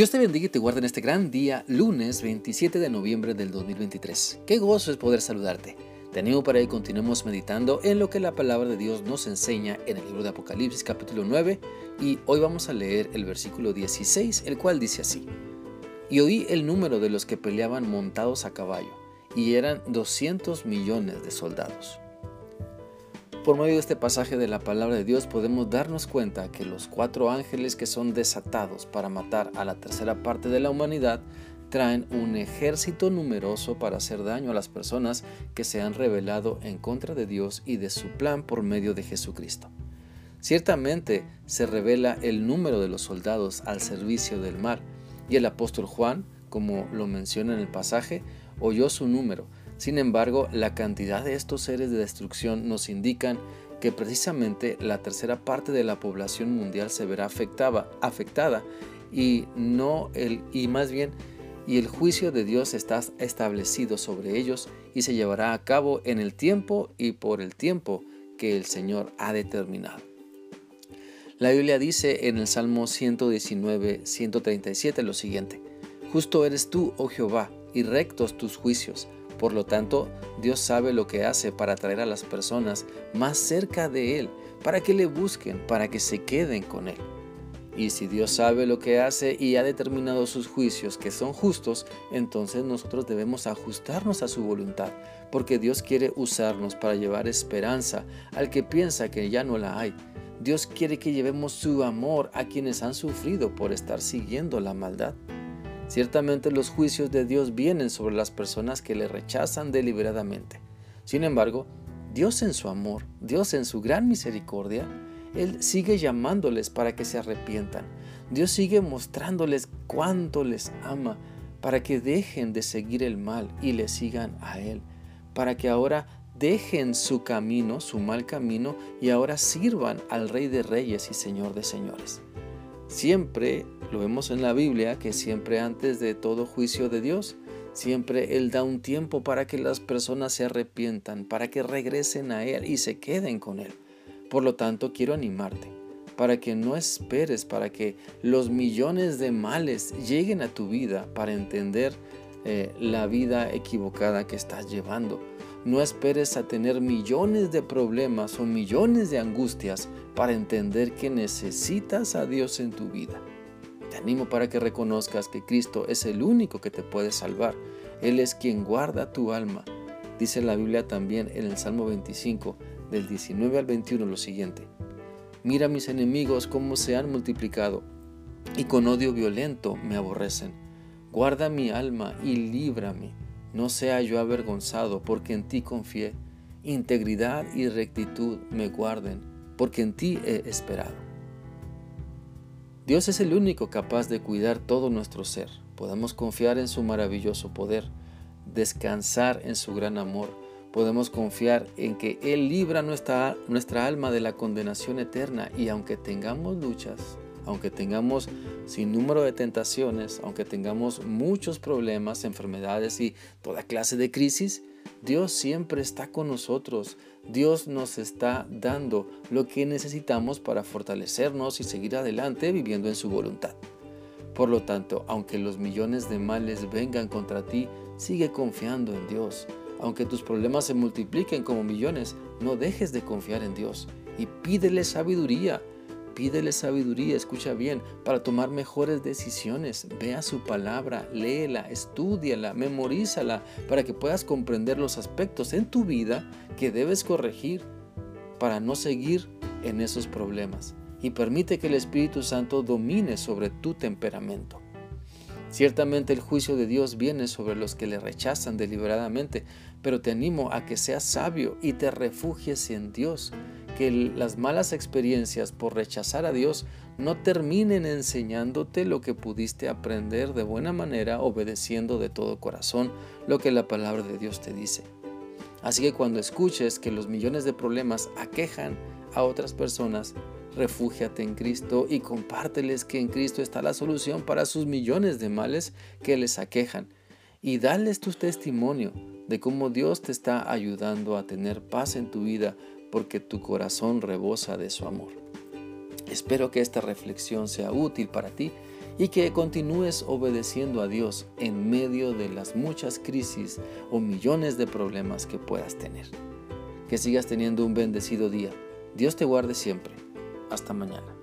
Dios te bendiga y te guarde en este gran día, lunes 27 de noviembre del 2023. Qué gozo es poder saludarte. Te animo para que continuemos meditando en lo que la palabra de Dios nos enseña en el libro de Apocalipsis capítulo 9 y hoy vamos a leer el versículo 16, el cual dice así. Y oí el número de los que peleaban montados a caballo, y eran 200 millones de soldados. Por medio de este pasaje de la palabra de Dios podemos darnos cuenta que los cuatro ángeles que son desatados para matar a la tercera parte de la humanidad traen un ejército numeroso para hacer daño a las personas que se han rebelado en contra de Dios y de su plan por medio de Jesucristo. Ciertamente se revela el número de los soldados al servicio del mal, y el apóstol Juan, como lo menciona en el pasaje, oyó su número, sin embargo, la cantidad de estos seres de destrucción nos indican que precisamente la tercera parte de la población mundial se verá afectada, y no el y más bien y el juicio de Dios está establecido sobre ellos y se llevará a cabo en el tiempo y por el tiempo que el Señor ha determinado. La Biblia dice en el Salmo 119, 137 lo siguiente: Justo eres tú, oh Jehová, y rectos tus juicios por lo tanto, Dios sabe lo que hace para traer a las personas más cerca de Él, para que le busquen, para que se queden con Él. Y si Dios sabe lo que hace y ha determinado sus juicios que son justos, entonces nosotros debemos ajustarnos a su voluntad, porque Dios quiere usarnos para llevar esperanza al que piensa que ya no la hay. Dios quiere que llevemos su amor a quienes han sufrido por estar siguiendo la maldad. Ciertamente los juicios de Dios vienen sobre las personas que le rechazan deliberadamente. Sin embargo, Dios en su amor, Dios en su gran misericordia, Él sigue llamándoles para que se arrepientan. Dios sigue mostrándoles cuánto les ama para que dejen de seguir el mal y le sigan a Él, para que ahora dejen su camino, su mal camino, y ahora sirvan al Rey de Reyes y Señor de Señores. Siempre lo vemos en la Biblia que siempre antes de todo juicio de Dios, siempre Él da un tiempo para que las personas se arrepientan, para que regresen a Él y se queden con Él. Por lo tanto, quiero animarte para que no esperes para que los millones de males lleguen a tu vida para entender eh, la vida equivocada que estás llevando. No esperes a tener millones de problemas o millones de angustias para entender que necesitas a Dios en tu vida. Animo para que reconozcas que Cristo es el único que te puede salvar. Él es quien guarda tu alma. Dice la Biblia también en el Salmo 25, del 19 al 21, lo siguiente. Mira mis enemigos cómo se han multiplicado y con odio violento me aborrecen. Guarda mi alma y líbrame no sea yo avergonzado, porque en ti confié. Integridad y rectitud me guarden, porque en ti he esperado. Dios es el único capaz de cuidar todo nuestro ser. Podemos confiar en su maravilloso poder, descansar en su gran amor. Podemos confiar en que Él libra nuestra, nuestra alma de la condenación eterna y aunque tengamos luchas, aunque tengamos sin número de tentaciones, aunque tengamos muchos problemas, enfermedades y toda clase de crisis, Dios siempre está con nosotros. Dios nos está dando lo que necesitamos para fortalecernos y seguir adelante viviendo en su voluntad. Por lo tanto, aunque los millones de males vengan contra ti, sigue confiando en Dios. Aunque tus problemas se multipliquen como millones, no dejes de confiar en Dios y pídele sabiduría Pídele sabiduría, escucha bien, para tomar mejores decisiones. Vea su palabra, léela, estudiala, memorízala, para que puedas comprender los aspectos en tu vida que debes corregir para no seguir en esos problemas. Y permite que el Espíritu Santo domine sobre tu temperamento. Ciertamente el juicio de Dios viene sobre los que le rechazan deliberadamente, pero te animo a que seas sabio y te refugies en Dios que las malas experiencias por rechazar a Dios no terminen enseñándote lo que pudiste aprender de buena manera obedeciendo de todo corazón lo que la palabra de Dios te dice. Así que cuando escuches que los millones de problemas aquejan a otras personas, refúgiate en Cristo y compárteles que en Cristo está la solución para sus millones de males que les aquejan. Y dales tu testimonio de cómo Dios te está ayudando a tener paz en tu vida porque tu corazón rebosa de su amor. Espero que esta reflexión sea útil para ti y que continúes obedeciendo a Dios en medio de las muchas crisis o millones de problemas que puedas tener. Que sigas teniendo un bendecido día. Dios te guarde siempre. Hasta mañana.